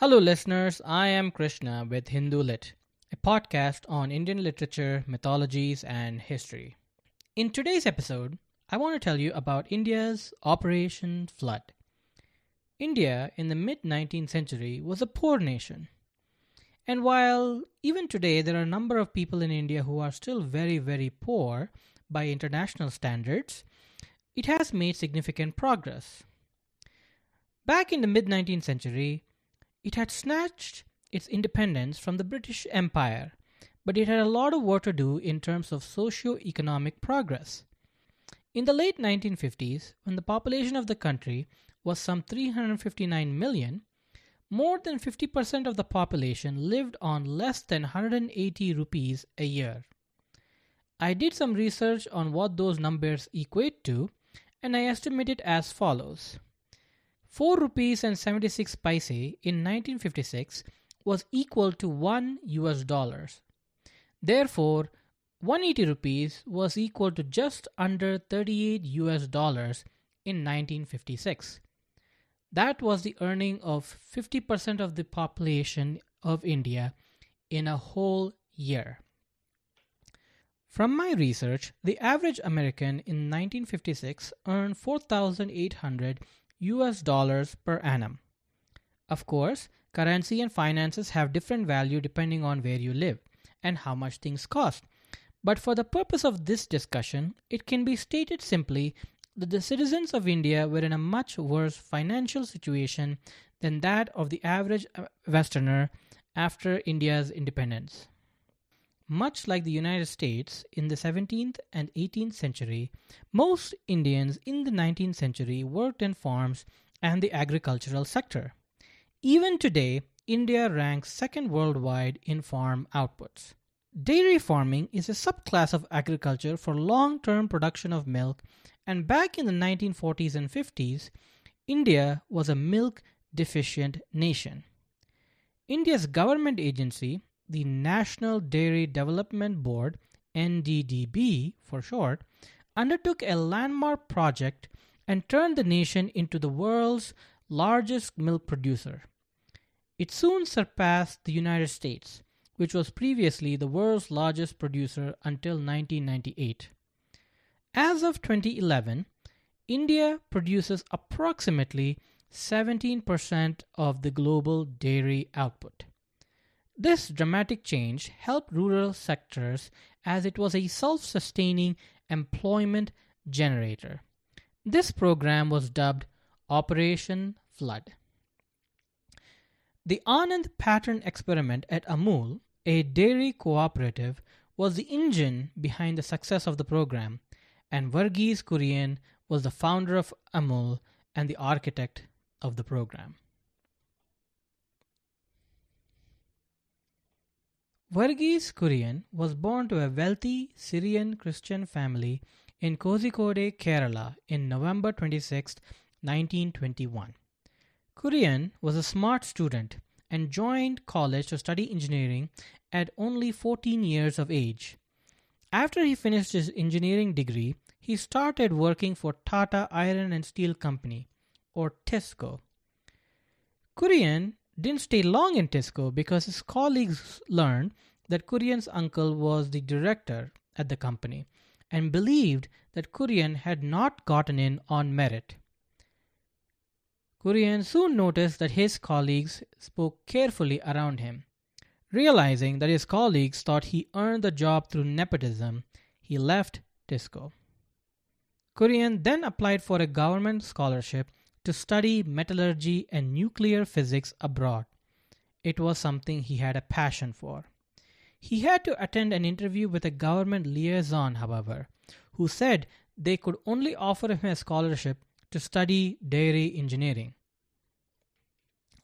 Hello, listeners. I am Krishna with Hindu Lit, a podcast on Indian literature, mythologies, and history. In today's episode, I want to tell you about India's Operation Flood. India in the mid 19th century was a poor nation. And while even today there are a number of people in India who are still very, very poor by international standards, it has made significant progress. Back in the mid 19th century, it had snatched its independence from the British Empire, but it had a lot of work to do in terms of socio economic progress. In the late 1950s, when the population of the country was some 359 million, more than 50% of the population lived on less than 180 rupees a year. I did some research on what those numbers equate to, and I estimate it as follows 4 rupees and 76 paise in 1956 was equal to 1 US dollars. Therefore, 180 rupees was equal to just under 38 US dollars in 1956. That was the earning of 50% of the population of India in a whole year. From my research, the average American in 1956 earned 4,800 US dollars per annum. Of course, currency and finances have different value depending on where you live and how much things cost. But for the purpose of this discussion, it can be stated simply that the citizens of India were in a much worse financial situation than that of the average Westerner after India's independence. Much like the United States in the 17th and 18th century, most Indians in the 19th century worked in farms and the agricultural sector. Even today, India ranks second worldwide in farm outputs. Dairy farming is a subclass of agriculture for long term production of milk, and back in the 1940s and 50s, India was a milk deficient nation. India's government agency, the National Dairy Development Board, NDDB for short, undertook a landmark project and turned the nation into the world's largest milk producer. It soon surpassed the United States, which was previously the world's largest producer until 1998. As of 2011, India produces approximately 17% of the global dairy output. This dramatic change helped rural sectors as it was a self sustaining employment generator. This program was dubbed Operation Flood. The Anand pattern experiment at Amul, a dairy cooperative, was the engine behind the success of the program, and Verghese Kurien was the founder of Amul and the architect of the program. Verghese Kurien was born to a wealthy Syrian Christian family in Kozhikode, Kerala in November 26, 1921. Kurien was a smart student and joined college to study engineering at only 14 years of age. After he finished his engineering degree, he started working for Tata Iron and Steel Company, or TISCO. Kurien didn't stay long in TISCO because his colleagues learned that Kurien's uncle was the director at the company and believed that Kurien had not gotten in on merit. Kurien soon noticed that his colleagues spoke carefully around him. Realizing that his colleagues thought he earned the job through nepotism, he left TISCO. Kurien then applied for a government scholarship to study metallurgy and nuclear physics abroad. It was something he had a passion for. He had to attend an interview with a government liaison, however, who said they could only offer him a scholarship to study dairy engineering.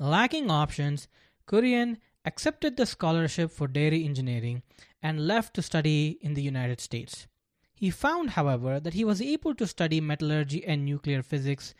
Lacking options, Kurien accepted the scholarship for dairy engineering and left to study in the United States. He found, however, that he was able to study metallurgy and nuclear physics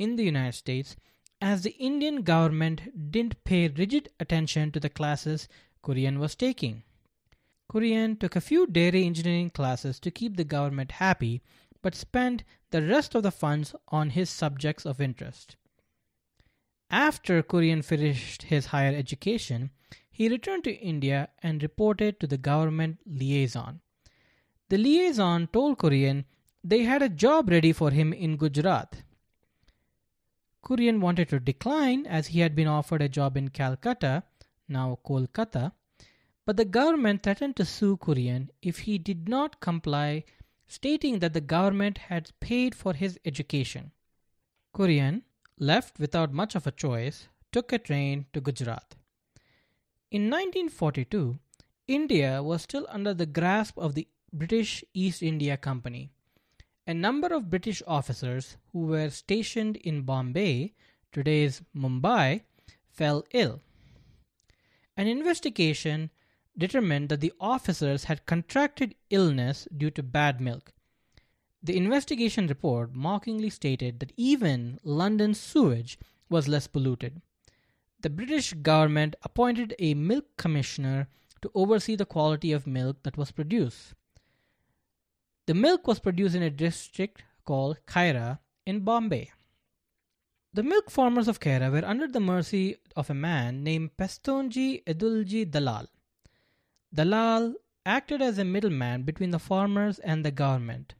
in the United States as the Indian government didn't pay rigid attention to the classes Kurien was taking. Kurien took a few dairy engineering classes to keep the government happy, but spent the rest of the funds on his subjects of interest. After Kurien finished his higher education, he returned to India and reported to the government liaison. The liaison told Kurien they had a job ready for him in Gujarat. Kurien wanted to decline as he had been offered a job in Calcutta, now Kolkata, but the government threatened to sue Kurien if he did not comply, stating that the government had paid for his education. Kurien, left without much of a choice, took a train to Gujarat. In 1942, India was still under the grasp of the British East India Company. A number of British officers who were stationed in Bombay, today's Mumbai, fell ill. An investigation determined that the officers had contracted illness due to bad milk. The investigation report mockingly stated that even London's sewage was less polluted. The British government appointed a milk commissioner to oversee the quality of milk that was produced. The milk was produced in a district called Kaira in Bombay. The milk farmers of Kaira were under the mercy of a man named Pestonji Edulji Dalal. Dalal acted as a middleman between the farmers and the government.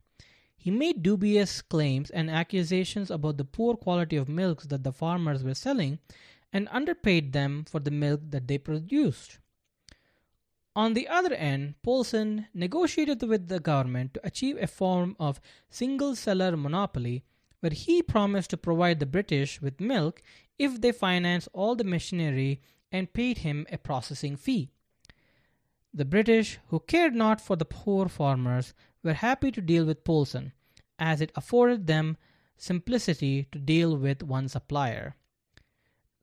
He made dubious claims and accusations about the poor quality of milks that the farmers were selling and underpaid them for the milk that they produced. On the other end, Polson negotiated with the government to achieve a form of single seller monopoly where he promised to provide the British with milk if they financed all the machinery and paid him a processing fee. The British, who cared not for the poor farmers, were happy to deal with Polson, as it afforded them simplicity to deal with one supplier.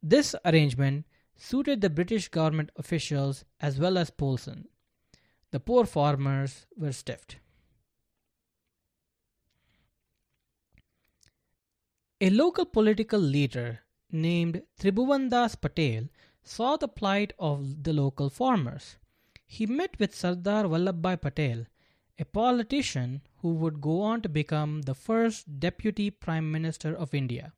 This arrangement suited the British government officials as well as Polson. The poor farmers were stiffed. A local political leader named Tribhuvandas Patel saw the plight of the local farmers. He met with Sardar Vallabhbhai Patel, a politician who would go on to become the first Deputy Prime Minister of India.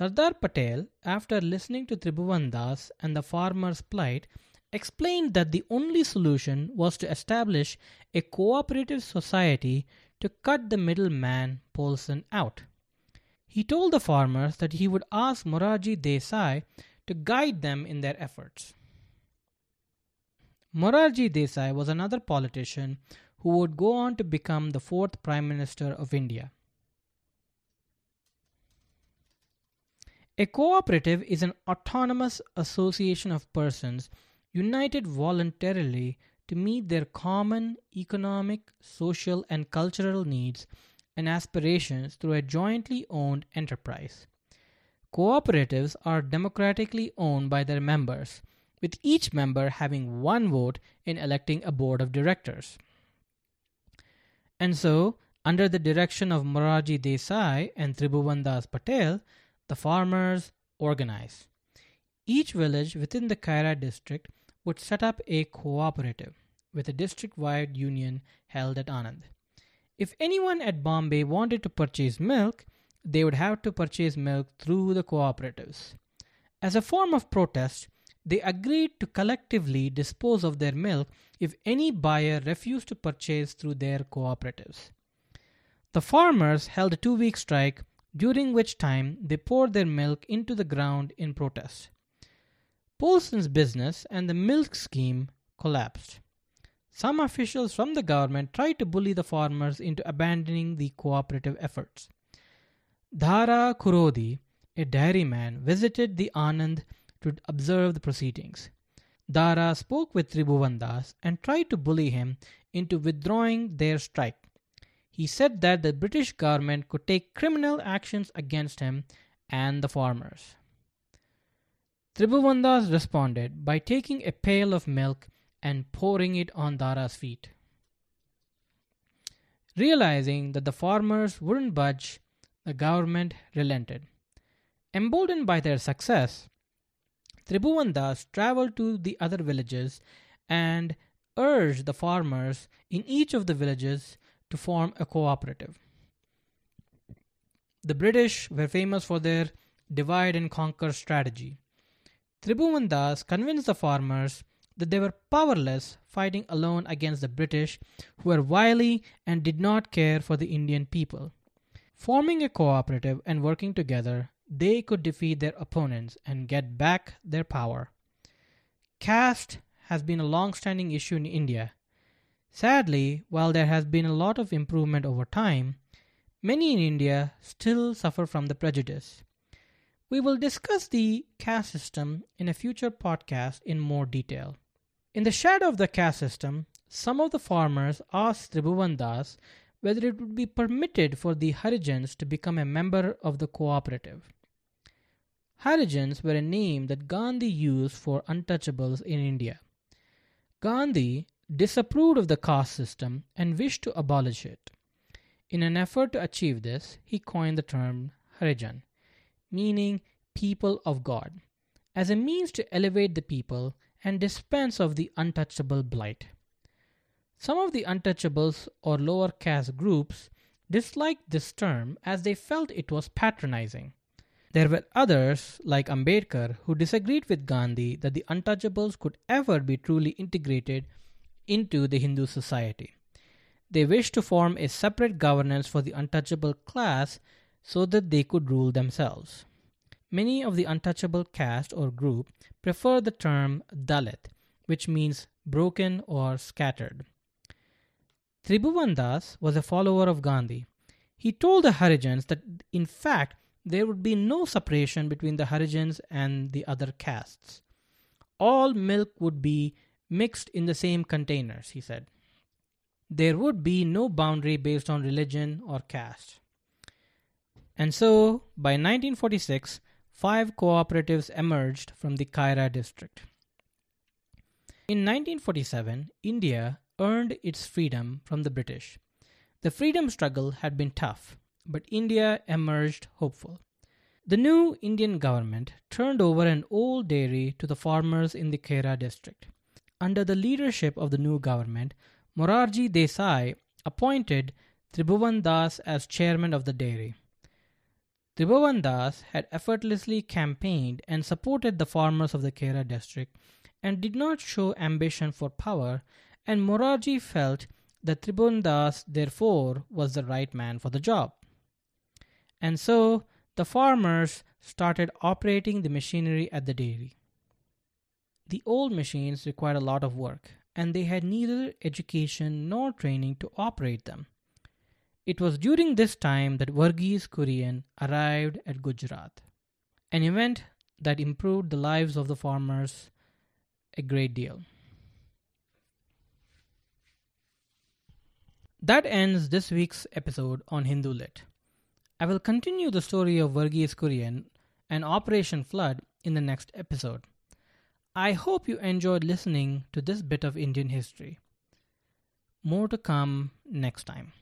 Sardar Patel, after listening to Tribhuvandas and the farmers' plight, explained that the only solution was to establish a cooperative society to cut the middleman Polson out. He told the farmers that he would ask Morarji Desai to guide them in their efforts. Morarji Desai was another politician who would go on to become the fourth Prime Minister of India. A cooperative is an autonomous association of persons united voluntarily to meet their common economic, social, and cultural needs and aspirations through a jointly owned enterprise. Cooperatives are democratically owned by their members, with each member having one vote in electing a board of directors. And so, under the direction of Morarji Desai and Tribhuvandas Patel, the farmers organize. Each village within the Kaira district would set up a cooperative with a district wide union held at Anand. If anyone at Bombay wanted to purchase milk, they would have to purchase milk through the cooperatives. As a form of protest, they agreed to collectively dispose of their milk if any buyer refused to purchase through their cooperatives. The farmers held a two week strike during which time they poured their milk into the ground in protest. Polson's business and the milk scheme collapsed. Some officials from the government tried to bully the farmers into abandoning the cooperative efforts. Dara Khurody, a dairyman, visited the Anand to observe the proceedings. Dara spoke with Tribhuvandas and tried to bully him into withdrawing their strike. He said that the British government could take criminal actions against him and the farmers. Tribhuvandas responded by taking a pail of milk and pouring it on Dara's feet. Realizing that the farmers wouldn't budge, the government relented. Emboldened by their success, Tribhuvandas traveled to the other villages and urged the farmers in each of the villages to form a cooperative. The British were famous for their divide and conquer strategy. Tribhuvan Das convinced the farmers that they were powerless fighting alone against the British, who were wily and did not care for the Indian people. Forming a cooperative and working together, they could defeat their opponents and get back their power. Caste has been a long standing issue in India. Sadly, while there has been a lot of improvement over time, many in India still suffer from the prejudice. We will discuss the caste system in a future podcast in more detail. In the shadow of the caste system, some of the farmers asked Tribhuvan Das whether it would be permitted for the Harijans to become a member of the cooperative. Harijans were a name that Gandhi used for untouchables in India. Gandhi disapproved of the caste system and wished to abolish it. In an effort to achieve this, he coined the term Harijan, meaning people of God, as a means to elevate the people and dispense of the untouchable blight. Some of the untouchables or lower caste groups disliked this term as they felt it was patronizing. There were others, like Ambedkar, who disagreed with Gandhi that the untouchables could ever be truly integrated into the Hindu society. They wished to form a separate governance for the untouchable class so that they could rule themselves. Many of the untouchable caste or group prefer the term Dalit, which means broken or scattered. Tribhuvan Das was a follower of Gandhi. He told the Harijans that, in fact, there would be no separation between the Harijans and the other castes. All milk would be mixed in the same containers, he said. There would be no boundary based on religion or caste. And so, by 1946, five cooperatives emerged from the Kaira district. In 1947, India earned its freedom from the British. The freedom struggle had been tough, but India emerged hopeful. The new Indian government turned over an old dairy to the farmers in the Kaira district. Under the leadership of the new government, Morarji Desai appointed Tribhuvan Das as chairman of the dairy. Tribhuvan Das had effortlessly campaigned and supported the farmers of the Kaira district and did not show ambition for power, and Morarji felt that Tribhuvan Das, therefore, was the right man for the job. And so the farmers started operating the machinery at the dairy. The old machines required a lot of work, and they had neither education nor training to operate them. It was during this time that Verghese Kurien arrived at Gujarat, an event that improved the lives of the farmers a great deal. That ends this week's episode on Hindu Lit. I will continue the story of Verghese Kurien and Operation Flood in the next episode. I hope you enjoyed listening to this bit of Indian history. More to come next time.